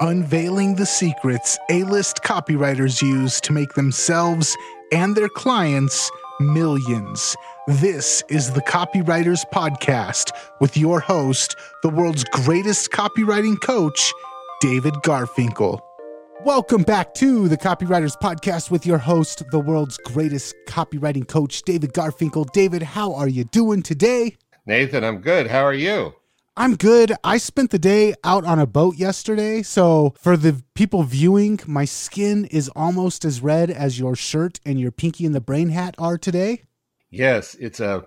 unveiling the secrets A list copywriters use to make themselves and their clients millions. This is the Copywriters Podcast with your host, the world's greatest copywriting coach, David Garfinkel. Welcome back to the Copywriters Podcast with your host, the world's greatest copywriting coach, David Garfinkel. David, how are you doing today? Nathan, I'm good. How are you? I'm good. I spent the day out on a boat yesterday. So, for the people viewing, my skin is almost as red as your shirt and your Pinky and the Brain hat are today. Yes, it's a,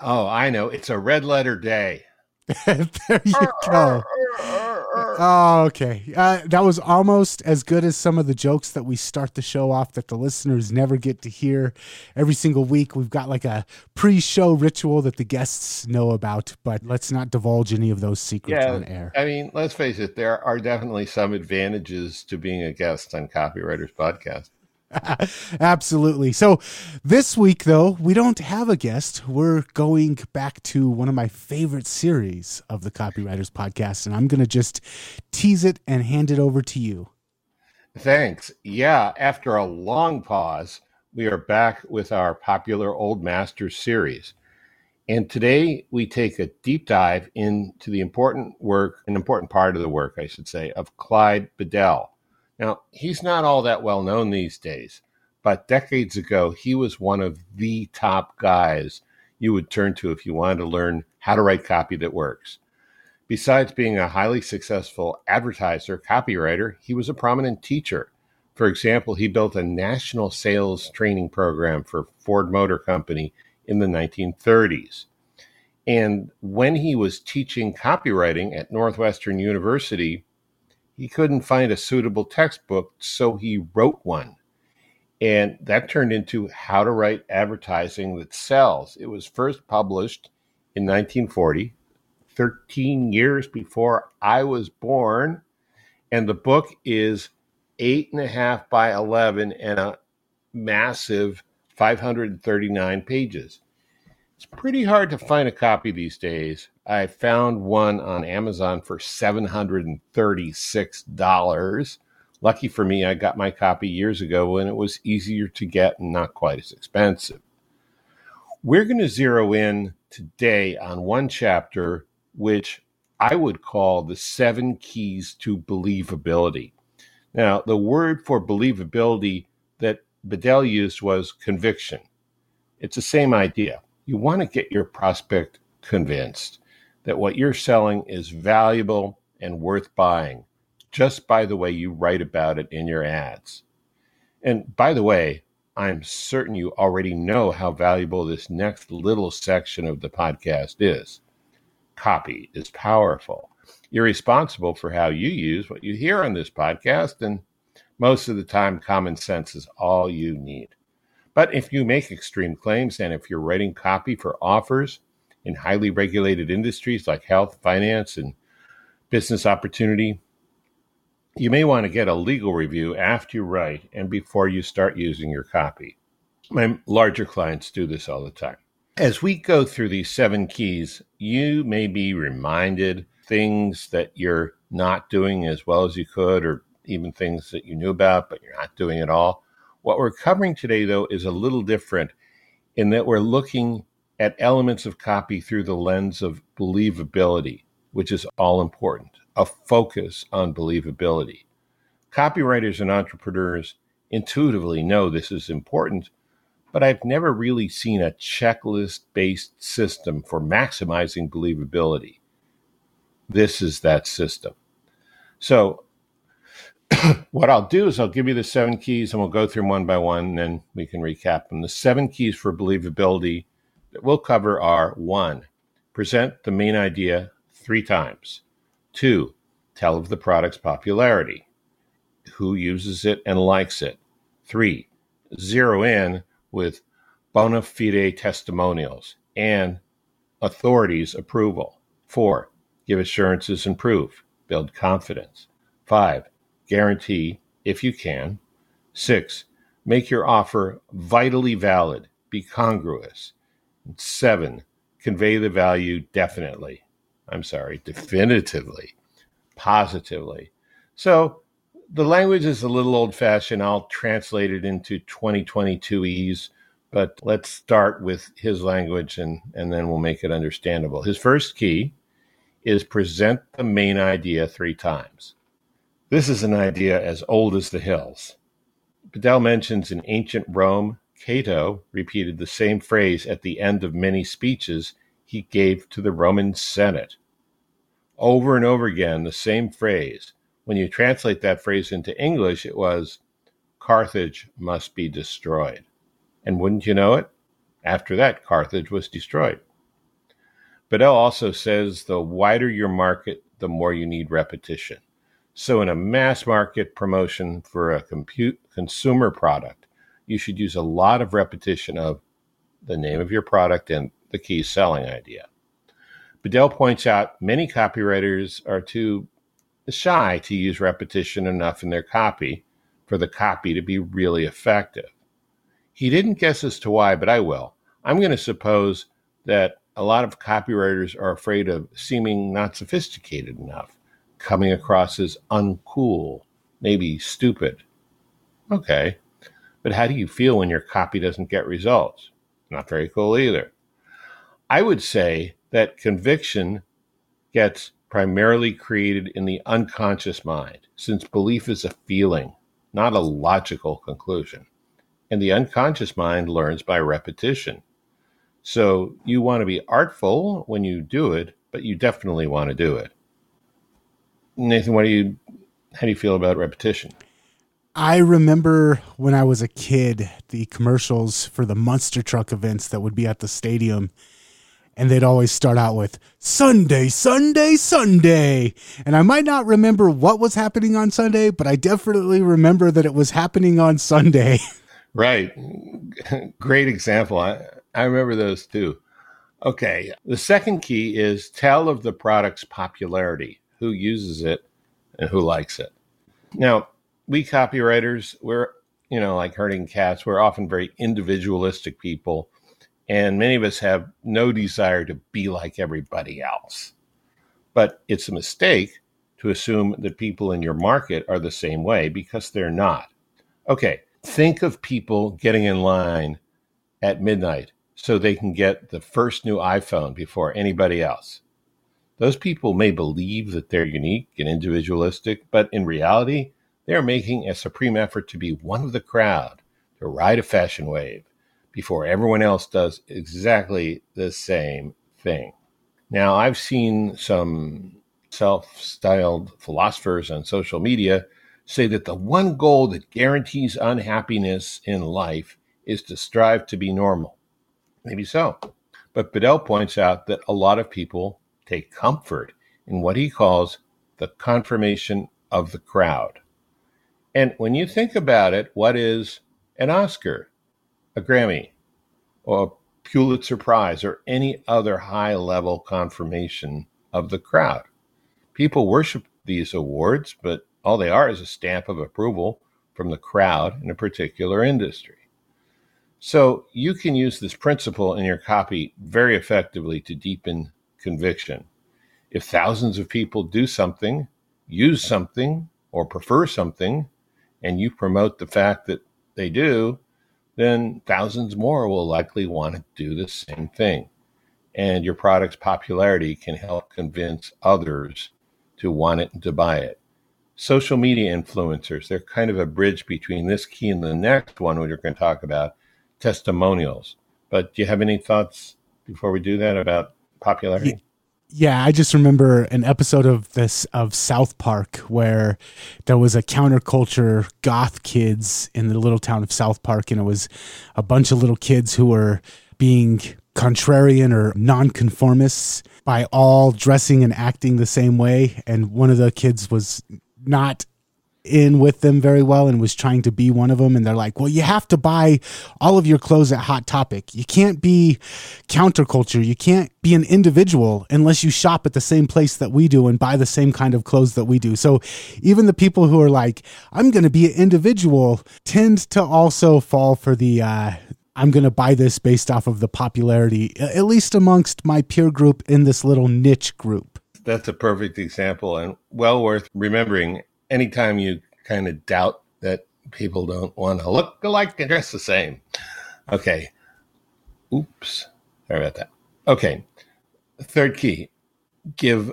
oh, I know. It's a red letter day. there you go. Oh, okay. Uh, that was almost as good as some of the jokes that we start the show off that the listeners never get to hear every single week. We've got like a pre show ritual that the guests know about, but let's not divulge any of those secrets yeah, on air. I mean, let's face it, there are definitely some advantages to being a guest on Copywriters Podcast. Absolutely. So this week, though, we don't have a guest. We're going back to one of my favorite series of the Copywriters Podcast, and I'm going to just tease it and hand it over to you. Thanks. Yeah, after a long pause, we are back with our popular Old Masters series. And today we take a deep dive into the important work, an important part of the work, I should say, of Clyde Bedell. Now, he's not all that well known these days, but decades ago, he was one of the top guys you would turn to if you wanted to learn how to write copy that works. Besides being a highly successful advertiser, copywriter, he was a prominent teacher. For example, he built a national sales training program for Ford Motor Company in the 1930s. And when he was teaching copywriting at Northwestern University, he couldn't find a suitable textbook, so he wrote one. And that turned into How to Write Advertising That Sells. It was first published in 1940, 13 years before I was born. And the book is eight and a half by 11 and a massive 539 pages. It's pretty hard to find a copy these days. I found one on Amazon for $736. Lucky for me, I got my copy years ago when it was easier to get and not quite as expensive. We're going to zero in today on one chapter, which I would call the seven keys to believability. Now, the word for believability that Bedell used was conviction. It's the same idea you want to get your prospect convinced that what you're selling is valuable and worth buying just by the way you write about it in your ads. And by the way, I'm certain you already know how valuable this next little section of the podcast is. Copy is powerful. You're responsible for how you use what you hear on this podcast, and most of the time, common sense is all you need. But if you make extreme claims and if you're writing copy for offers in highly regulated industries like health, finance, and business opportunity, you may want to get a legal review after you write and before you start using your copy. My larger clients do this all the time. As we go through these seven keys, you may be reminded things that you're not doing as well as you could, or even things that you knew about, but you're not doing at all. What we're covering today, though, is a little different in that we're looking at elements of copy through the lens of believability, which is all important, a focus on believability. Copywriters and entrepreneurs intuitively know this is important, but I've never really seen a checklist based system for maximizing believability. This is that system. So what I'll do is I'll give you the seven keys and we'll go through them one by one and then we can recap them. The seven keys for believability that we'll cover are one, present the main idea three times. Two, tell of the product's popularity, who uses it and likes it. Three, zero in with bona fide testimonials and authorities' approval. Four, give assurances and proof, build confidence. Five, Guarantee, if you can. Six, make your offer vitally valid, be congruous. Seven, convey the value definitely. I'm sorry, definitively, positively. So the language is a little old fashioned. I'll translate it into 2022 ease, but let's start with his language and, and then we'll make it understandable. His first key is present the main idea three times. This is an idea as old as the hills. Bedell mentions in ancient Rome, Cato repeated the same phrase at the end of many speeches he gave to the Roman Senate. Over and over again, the same phrase. When you translate that phrase into English, it was Carthage must be destroyed. And wouldn't you know it? After that, Carthage was destroyed. Bedell also says the wider your market, the more you need repetition. So, in a mass market promotion for a compute, consumer product, you should use a lot of repetition of the name of your product and the key selling idea. Bedell points out many copywriters are too shy to use repetition enough in their copy for the copy to be really effective. He didn't guess as to why, but I will. I'm going to suppose that a lot of copywriters are afraid of seeming not sophisticated enough, coming across as uncool, maybe stupid. Okay, but how do you feel when your copy doesn't get results? Not very cool either. I would say that conviction gets primarily created in the unconscious mind, since belief is a feeling, not a logical conclusion. And the unconscious mind learns by repetition. So you want to be artful when you do it, but you definitely want to do it. Nathan, what do you how do you feel about repetition? I remember when I was a kid, the commercials for the monster truck events that would be at the stadium and they'd always start out with Sunday, Sunday, Sunday. And I might not remember what was happening on Sunday, but I definitely remember that it was happening on Sunday. Right. Great example. I, I remember those too. Okay. The second key is tell of the product's popularity, who uses it and who likes it. Now, we copywriters, we're, you know, like herding cats, we're often very individualistic people and many of us have no desire to be like everybody else. But it's a mistake to assume that people in your market are the same way because they're not. Okay, think of people getting in line at midnight so they can get the first new iPhone before anybody else. Those people may believe that they're unique and individualistic, but in reality, they are making a supreme effort to be one of the crowd, to ride a fashion wave, before everyone else does exactly the same thing. Now, I've seen some self styled philosophers on social media say that the one goal that guarantees unhappiness in life is to strive to be normal. Maybe so. But Bedell points out that a lot of people take comfort in what he calls the confirmation of the crowd. And when you think about it, what is an Oscar? a Grammy, or a Pulitzer Prize, or any other high level confirmation of the crowd. People worship these awards, but all they are is a stamp of approval from the crowd in a particular industry. So you can use this principle in your copy very effectively to deepen conviction. If thousands of people do something, use something, or prefer something, and you promote the fact that they do, then thousands more will likely want to do the same thing. And your product's popularity can help convince others to want it and to buy it. Social media influencers, they're kind of a bridge between this key and the next one, which we're going to talk about testimonials. But do you have any thoughts before we do that about popularity? Yeah, I just remember an episode of this of South Park where there was a counterculture goth kids in the little town of South Park, and it was a bunch of little kids who were being contrarian or nonconformists by all dressing and acting the same way. And one of the kids was not in with them very well and was trying to be one of them. And they're like, well, you have to buy all of your clothes at Hot Topic. You can't be counterculture. You can't be an individual unless you shop at the same place that we do and buy the same kind of clothes that we do. So even the people who are like, I'm going to be an individual tend to also fall for the, uh, I'm going to buy this based off of the popularity, at least amongst my peer group in this little niche group. That's a perfect example and well worth remembering anytime you kind of doubt that people don't want to look alike and dress the same. Okay. Oops. Sorry about that. Okay. Third key give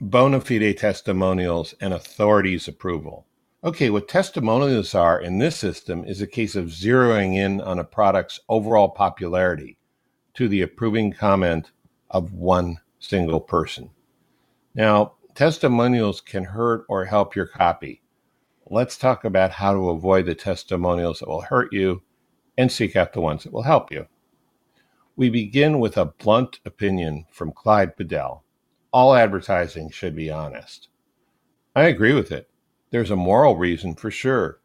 bona fide testimonials and authorities approval. Okay, what testimonials are in this system is a case of zeroing in on a product's overall popularity to the approving comment of one single person. Now, testimonials can hurt or help your copy. Let's talk about how to avoid the testimonials that will hurt you and seek out the ones that will help you. We begin with a blunt opinion from Clyde Bedell. All advertising should be honest. I agree with it. There's a moral reason for sure.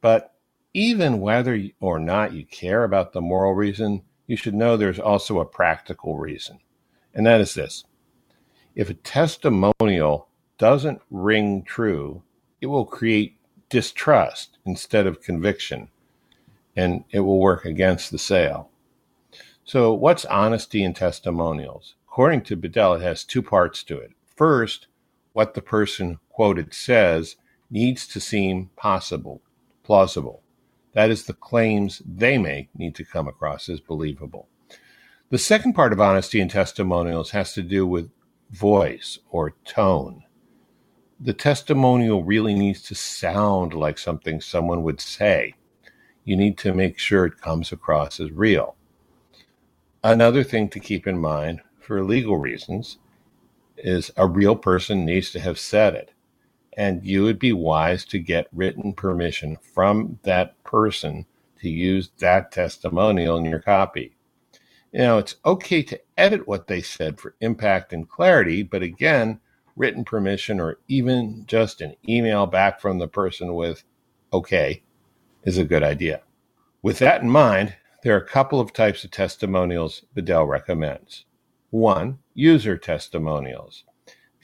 But even whether or not you care about the moral reason, you should know there's also a practical reason. And that is this if a testimonial doesn't ring true, it will create distrust instead of conviction, and it will work against the sale. So, what's honesty in testimonials? According to Bedell, it has two parts to it. First, what the person quoted says needs to seem possible, plausible. That is, the claims they make need to come across as believable. The second part of honesty in testimonials has to do with voice or tone. The testimonial really needs to sound like something someone would say. You need to make sure it comes across as real. Another thing to keep in mind for legal reasons is a real person needs to have said it and you would be wise to get written permission from that person to use that testimonial in your copy. You know, it's okay to edit what they said for impact and clarity, but again, written permission or even just an email back from the person with okay is a good idea. With that in mind, there are a couple of types of testimonials Bedell recommends. One, user testimonials.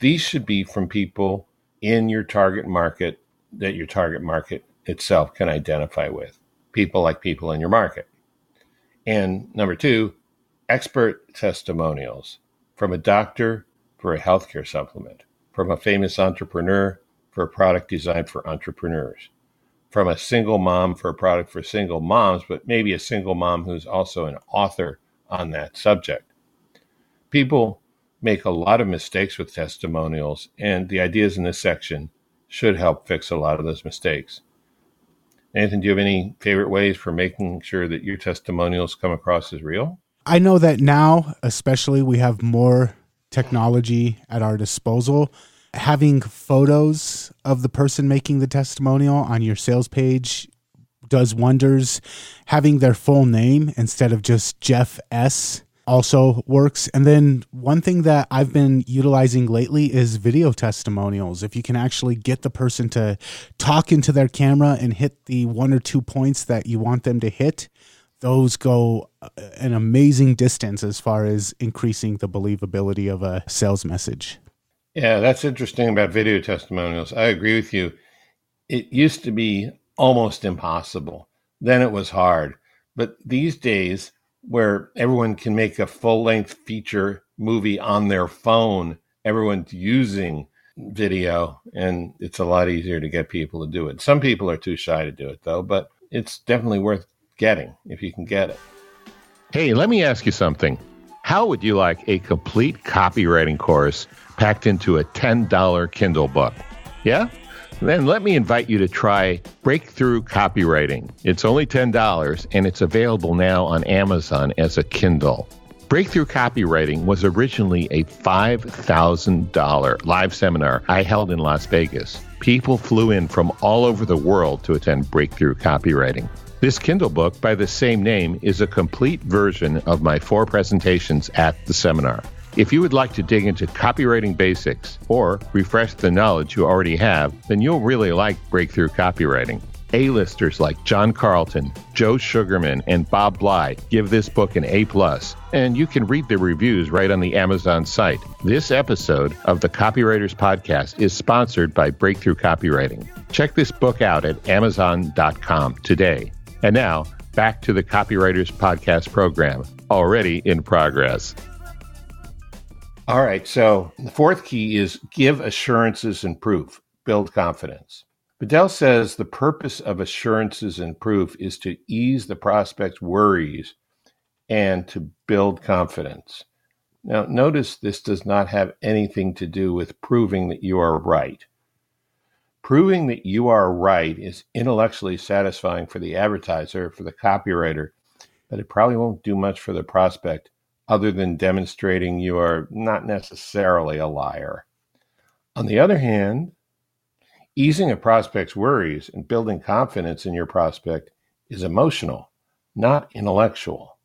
These should be from people in your target market that your target market itself can identify with. People like people in your market. And number two, expert testimonials from a doctor for a healthcare supplement, from a famous entrepreneur for a product designed for entrepreneurs, from a single mom for a product for single moms, but maybe a single mom who's also an author on that subject. People make a lot of mistakes with testimonials, and the ideas in this section should help fix a lot of those mistakes. Nathan, do you have any favorite ways for making sure that your testimonials come across as real? I know that now, especially, we have more technology at our disposal. Having photos of the person making the testimonial on your sales page does wonders. Having their full name instead of just Jeff S also works. And then one thing that I've been utilizing lately is video testimonials. If you can actually get the person to talk into their camera and hit the one or two points that you want them to hit, those go uh, an amazing distance as far as increasing the believability of a sales message. Yeah, that's interesting about video testimonials. I agree with you. It used to be almost impossible. Then it was hard. But these days, where everyone can make a full length feature movie on their phone. Everyone's using video, and it's a lot easier to get people to do it. Some people are too shy to do it, though, but it's definitely worth getting if you can get it. Hey, let me ask you something. How would you like a complete copywriting course packed into a $10 Kindle book? Yeah? Then let me invite you to try Breakthrough Copywriting. It's only $10 and it's available now on Amazon as a Kindle. Breakthrough Copywriting was originally a $5,000 live seminar I held in Las Vegas. People flew in from all over the world to attend Breakthrough Copywriting. This Kindle book, by the same name, is a complete version of my four presentations at the seminar. If you would like to dig into copywriting basics or refresh the knowledge you already have, then you'll really like Breakthrough Copywriting. A-listers like John Carlton, Joe Sugarman, and Bob Bly give this book an A+, and you can read the reviews right on the Amazon site. This episode of the Copywriters Podcast is sponsored by Breakthrough Copywriting. Check this book out at amazon.com today. And now, back to the Copywriters Podcast program, already in progress. All right. So the fourth key is give assurances and proof, build confidence. Bedell says the purpose of assurances and proof is to ease the prospect's worries and to build confidence. Now, notice this does not have anything to do with proving that you are right. Proving that you are right is intellectually satisfying for the advertiser, for the copywriter, but it probably won't do much for the prospect other than demonstrating you are not necessarily a liar. On the other hand, easing a prospect's worries and building confidence in your prospect is emotional, not intellectual.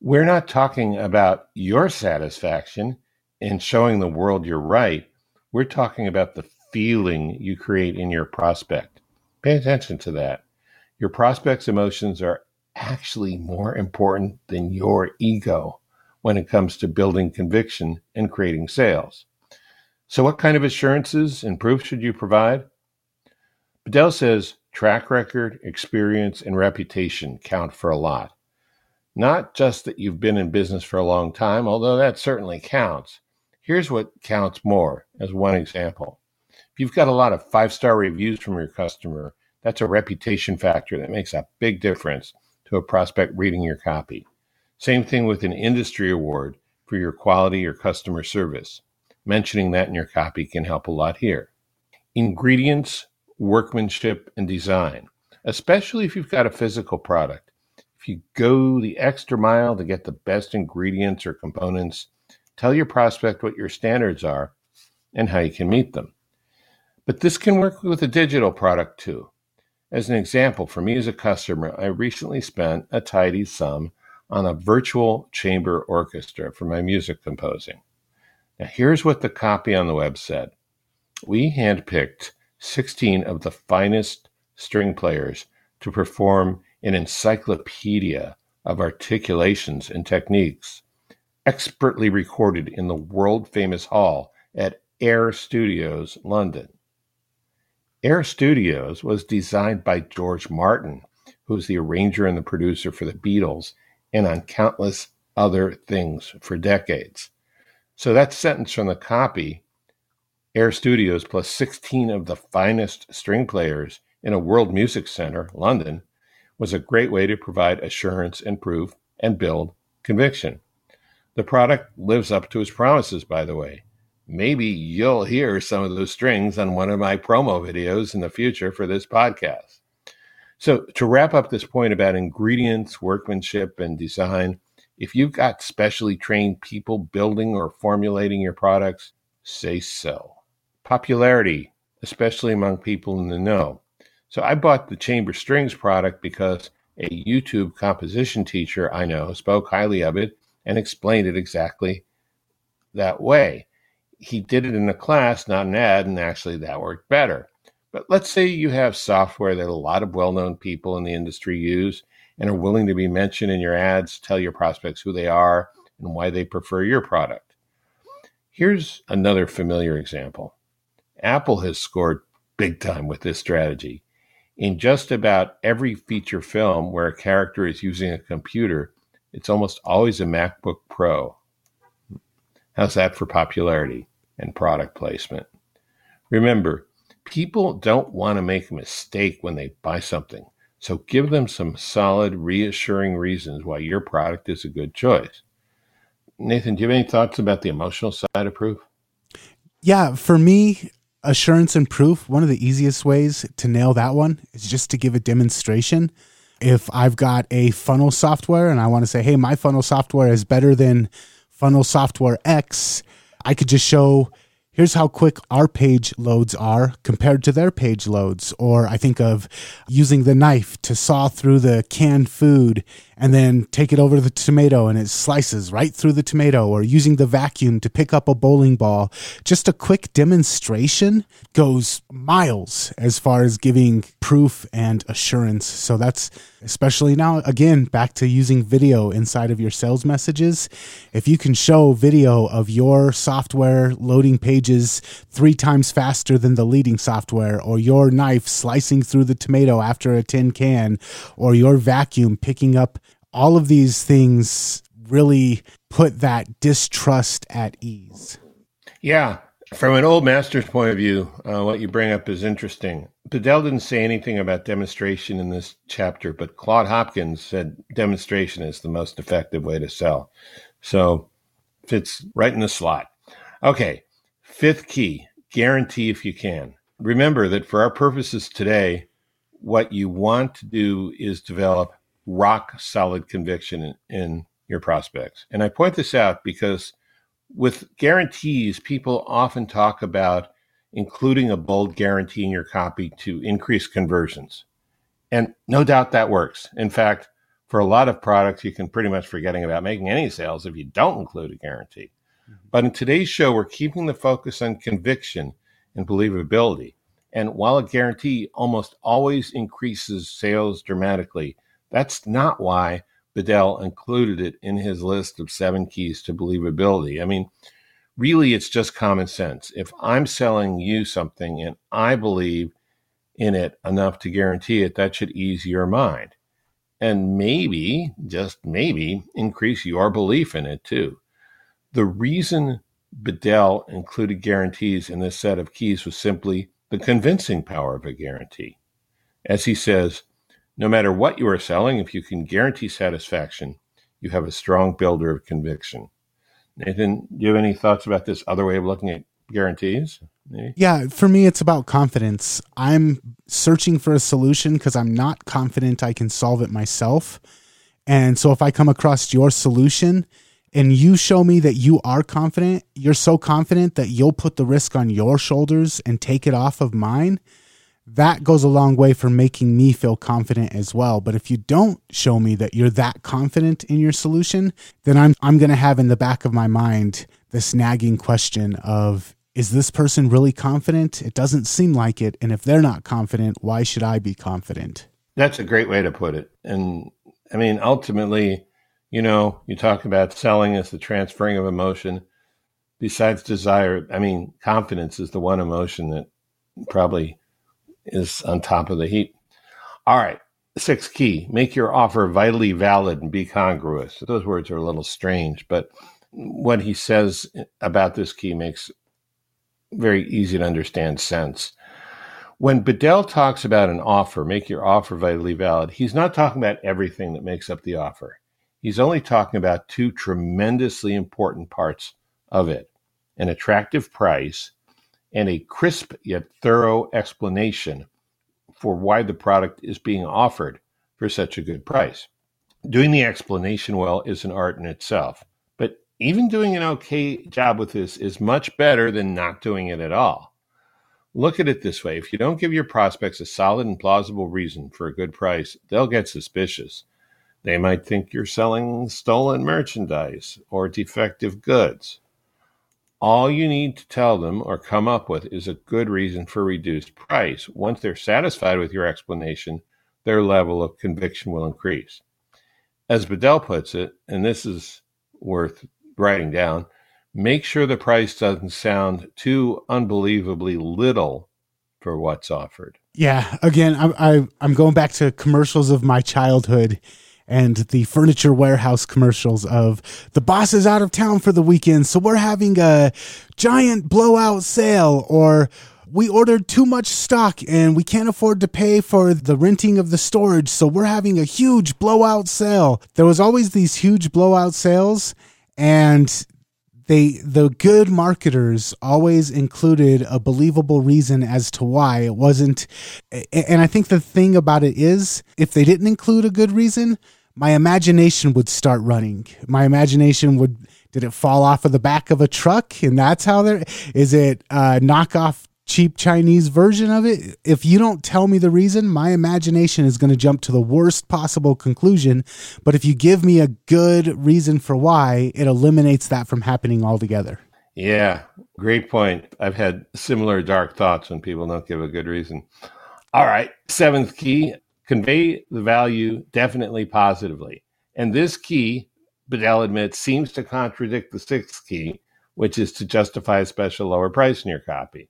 We're not talking about your satisfaction in showing the world you're right. We're talking about the feeling you create in your prospect. Pay attention to that. Your prospect's emotions are actually more important than your ego when it comes to building conviction and creating sales. So, what kind of assurances and proof should you provide? Bedell says track record, experience, and reputation count for a lot. Not just that you've been in business for a long time, although that certainly counts. Here's what counts more as one example. If you've got a lot of five star reviews from your customer, that's a reputation factor that makes a big difference to a prospect reading your copy. Same thing with an industry award for your quality or customer service. Mentioning that in your copy can help a lot here. Ingredients, workmanship, and design, especially if you've got a physical product. If you go the extra mile to get the best ingredients or components, tell your prospect what your standards are and how you can meet them. But this can work with a digital product too. As an example, for me as a customer, I recently spent a tidy sum on a virtual chamber orchestra for my music composing. Now, here's what the copy on the web said We handpicked 16 of the finest string players to perform an encyclopedia of articulations and techniques, expertly recorded in the world famous hall at Air Studios, London. Air Studios was designed by George Martin, who was the arranger and the producer for the Beatles and on countless other things for decades. So that sentence from the copy Air Studios plus 16 of the finest string players in a World Music Center, London, was a great way to provide assurance and proof and build conviction. The product lives up to its promises, by the way. Maybe you'll hear some of those strings on one of my promo videos in the future for this podcast. So, to wrap up this point about ingredients, workmanship, and design, if you've got specially trained people building or formulating your products, say so. Popularity, especially among people in the know. So I bought the Chamber Strings product because a YouTube composition teacher I know spoke highly of it and explained it exactly that way. He did it in a class, not an ad, and actually that worked better. But let's say you have software that a lot of well known people in the industry use and are willing to be mentioned in your ads, tell your prospects who they are and why they prefer your product. Here's another familiar example Apple has scored big time with this strategy in just about every feature film where a character is using a computer, it's almost always a MacBook Pro. How's that for popularity and product placement? Remember, people don't want to make a mistake when they buy something, so give them some solid, reassuring reasons why your product is a good choice. Nathan, do you have any thoughts about the emotional side of proof? Yeah, for me, assurance and proof, one of the easiest ways to nail that one is just to give a demonstration. If I've got a funnel software and I want to say, hey, my funnel software is better than funnel software X, I could just show here's how quick our page loads are compared to their page loads. Or I think of using the knife to saw through the canned food and then take it over the tomato and it slices right through the tomato or using the vacuum to pick up a bowling ball. Just a quick demonstration goes miles as far as giving proof and assurance. So that's especially now, again, back to using video inside of your sales messages. If you can show video of your software loading pages three times faster than the leading software, or your knife slicing through the tomato after a tin can, or your vacuum picking up all of these things really put that distrust at ease. Yeah. From an old master's point of view, uh, what you bring up is interesting. Bedell didn't say anything about demonstration in this chapter, but Claude Hopkins said demonstration is the most effective way to sell. So fits right in the slot. Okay, fifth key guarantee if you can. Remember that for our purposes today, what you want to do is develop rock solid conviction in, in your prospects. And I point this out because with guarantees, people often talk about including a bold guarantee in your copy to increase conversions. And no doubt that works. In fact, for a lot of products, you can pretty much forgetting about making any sales if you don't include a guarantee. Mm-hmm. But in today's show, we're keeping the focus on conviction and believability. And while a guarantee almost always increases sales dramatically, that's not why Bedell included it in his list of seven keys to believability. I mean, really, it's just common sense. If I'm selling you something and I believe in it enough to guarantee it, that should ease your mind. And maybe, just maybe, increase your belief in it too. The reason Bedell included guarantees in this set of keys was simply the convincing power of a guarantee. As he says, no matter what you are selling, if you can guarantee satisfaction, you have a strong builder of conviction. Nathan, do you have any thoughts about this other way of looking at guarantees? Maybe? Yeah, for me, it's about confidence. I'm searching for a solution because I'm not confident I can solve it myself. And so if I come across your solution and you show me that you are confident, you're so confident that you'll put the risk on your shoulders and take it off of mine that goes a long way for making me feel confident as well. But if you don't show me that you're that confident in your solution, then I'm I'm going to have in the back of my mind this nagging question of is this person really confident? It doesn't seem like it, and if they're not confident, why should I be confident? That's a great way to put it. And I mean, ultimately, you know, you talk about selling as the transferring of emotion. Besides desire, I mean, confidence is the one emotion that probably is on top of the heap. All right. Sixth key, make your offer vitally valid and be congruous. Those words are a little strange, but what he says about this key makes very easy to understand sense. When Bedell talks about an offer, make your offer vitally valid, he's not talking about everything that makes up the offer. He's only talking about two tremendously important parts of it an attractive price and a crisp yet thorough explanation for why the product is being offered for such a good price. Doing the explanation well is an art in itself, but even doing an okay job with this is much better than not doing it at all. Look at it this way if you don't give your prospects a solid and plausible reason for a good price, they'll get suspicious. They might think you're selling stolen merchandise or defective goods. All you need to tell them or come up with is a good reason for reduced price. Once they're satisfied with your explanation, their level of conviction will increase. As Bedell puts it, and this is worth writing down, make sure the price doesn't sound too unbelievably little for what's offered. Yeah, again, I, I, I'm going back to commercials of my childhood and the furniture warehouse commercials of the boss is out of town for the weekend, so we're having a giant blowout sale or we ordered too much stock and we can't afford to pay for the renting of the storage, so we're having a huge blowout sale. There was always these huge blowout sales and they the good marketers always included a believable reason as to why it wasn't and i think the thing about it is if they didn't include a good reason my imagination would start running. My imagination would did it fall off of the back of a truck? And that's how there is it uh knockoff cheap Chinese version of it, if you don't tell me the reason, my imagination is going to jump to the worst possible conclusion. But if you give me a good reason for why, it eliminates that from happening altogether. Yeah, great point. I've had similar dark thoughts when people don't give a good reason. All right, seventh key convey the value definitely positively. And this key, Bedell admits, seems to contradict the sixth key, which is to justify a special lower price in your copy.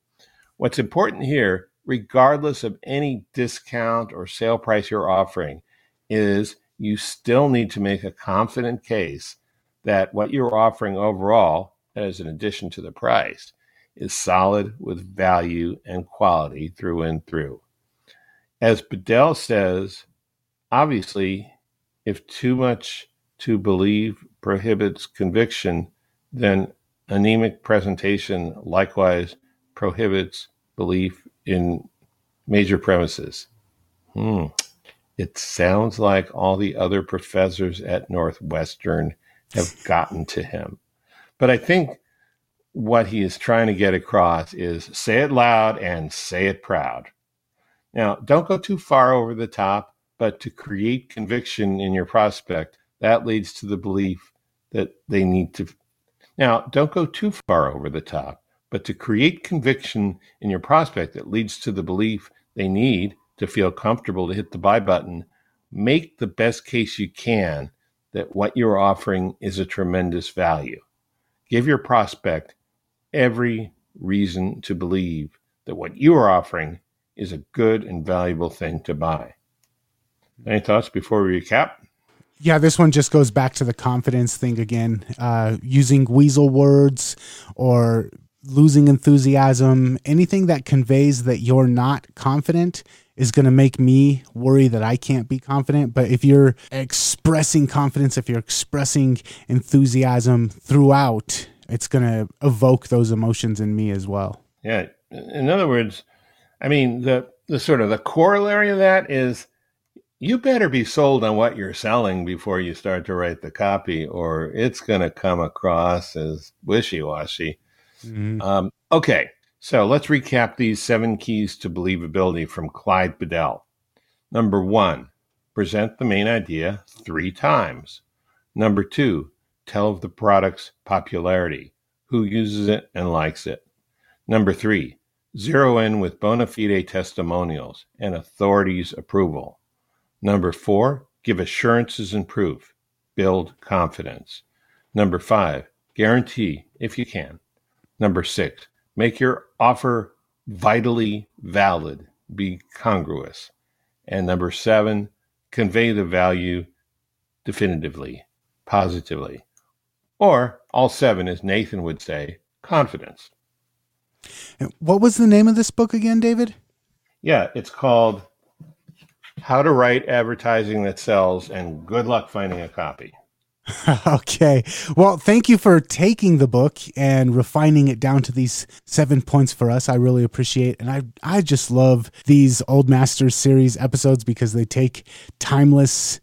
What's important here, regardless of any discount or sale price you're offering, is you still need to make a confident case that what you're offering overall, as an addition to the price, is solid with value and quality through and through. As Bedell says, obviously, if too much to believe prohibits conviction, then anemic presentation likewise prohibits belief in major premises. Hmm. It sounds like all the other professors at Northwestern have gotten to him. But I think what he is trying to get across is say it loud and say it proud. Now, don't go too far over the top, but to create conviction in your prospect, that leads to the belief that they need to. Now, don't go too far over the top, but to create conviction in your prospect that leads to the belief they need to feel comfortable to hit the buy button, make the best case you can that what you're offering is a tremendous value. Give your prospect every reason to believe that what you are offering is a good and valuable thing to buy. Any thoughts before we recap? Yeah, this one just goes back to the confidence thing again. Uh, using weasel words or losing enthusiasm, anything that conveys that you're not confident is going to make me worry that I can't be confident. But if you're expressing confidence, if you're expressing enthusiasm throughout, it's going to evoke those emotions in me as well. Yeah. In other words, I mean, the, the sort of the corollary of that is you better be sold on what you're selling before you start to write the copy, or it's going to come across as wishy washy. Mm-hmm. Um, okay. So let's recap these seven keys to believability from Clyde Bedell. Number one, present the main idea three times. Number two, tell of the product's popularity, who uses it and likes it. Number three, zero in with bona fide testimonials and authorities' approval. Number four, give assurances and proof, build confidence. Number five, guarantee if you can. Number six, Make your offer vitally valid, be congruous. And number seven, convey the value definitively, positively. Or all seven, as Nathan would say, confidence. What was the name of this book again, David? Yeah, it's called How to Write Advertising That Sells, and good luck finding a copy. okay. Well, thank you for taking the book and refining it down to these seven points for us. I really appreciate and I I just love these Old Masters series episodes because they take timeless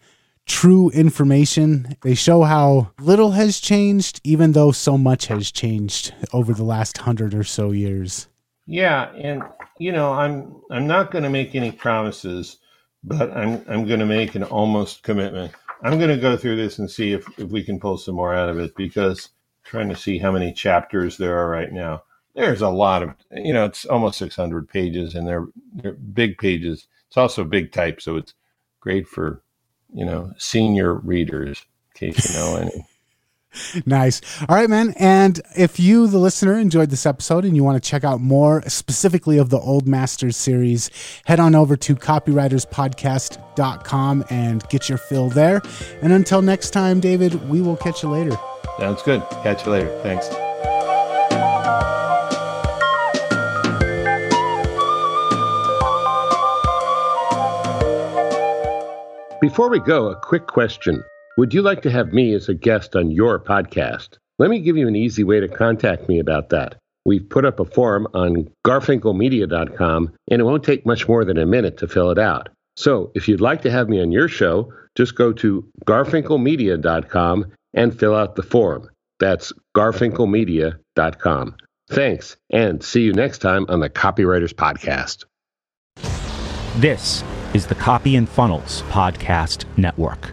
true information. They show how little has changed even though so much has changed over the last 100 or so years. Yeah, and you know, I'm I'm not going to make any promises, but I'm I'm going to make an almost commitment I'm going to go through this and see if, if we can pull some more out of it because I'm trying to see how many chapters there are right now. There's a lot of, you know, it's almost 600 pages and they're, they're big pages. It's also big type, so it's great for, you know, senior readers, in case you know any nice. All right, man. And if you, the listener, enjoyed this episode and you want to check out more specifically of the Old Masters series, head on over to copywriterspodcast.com and get your fill there. And until next time, David, we will catch you later. Sounds good. Catch you later. Thanks. Before we go, a quick question. Would you like to have me as a guest on your podcast? Let me give you an easy way to contact me about that. We've put up a form on garfinkelmedia.com, and it won't take much more than a minute to fill it out. So if you'd like to have me on your show, just go to garfinkelmedia.com and fill out the form. That's garfinkelmedia.com. Thanks, and see you next time on the Copywriters Podcast. This is the Copy and Funnels Podcast Network.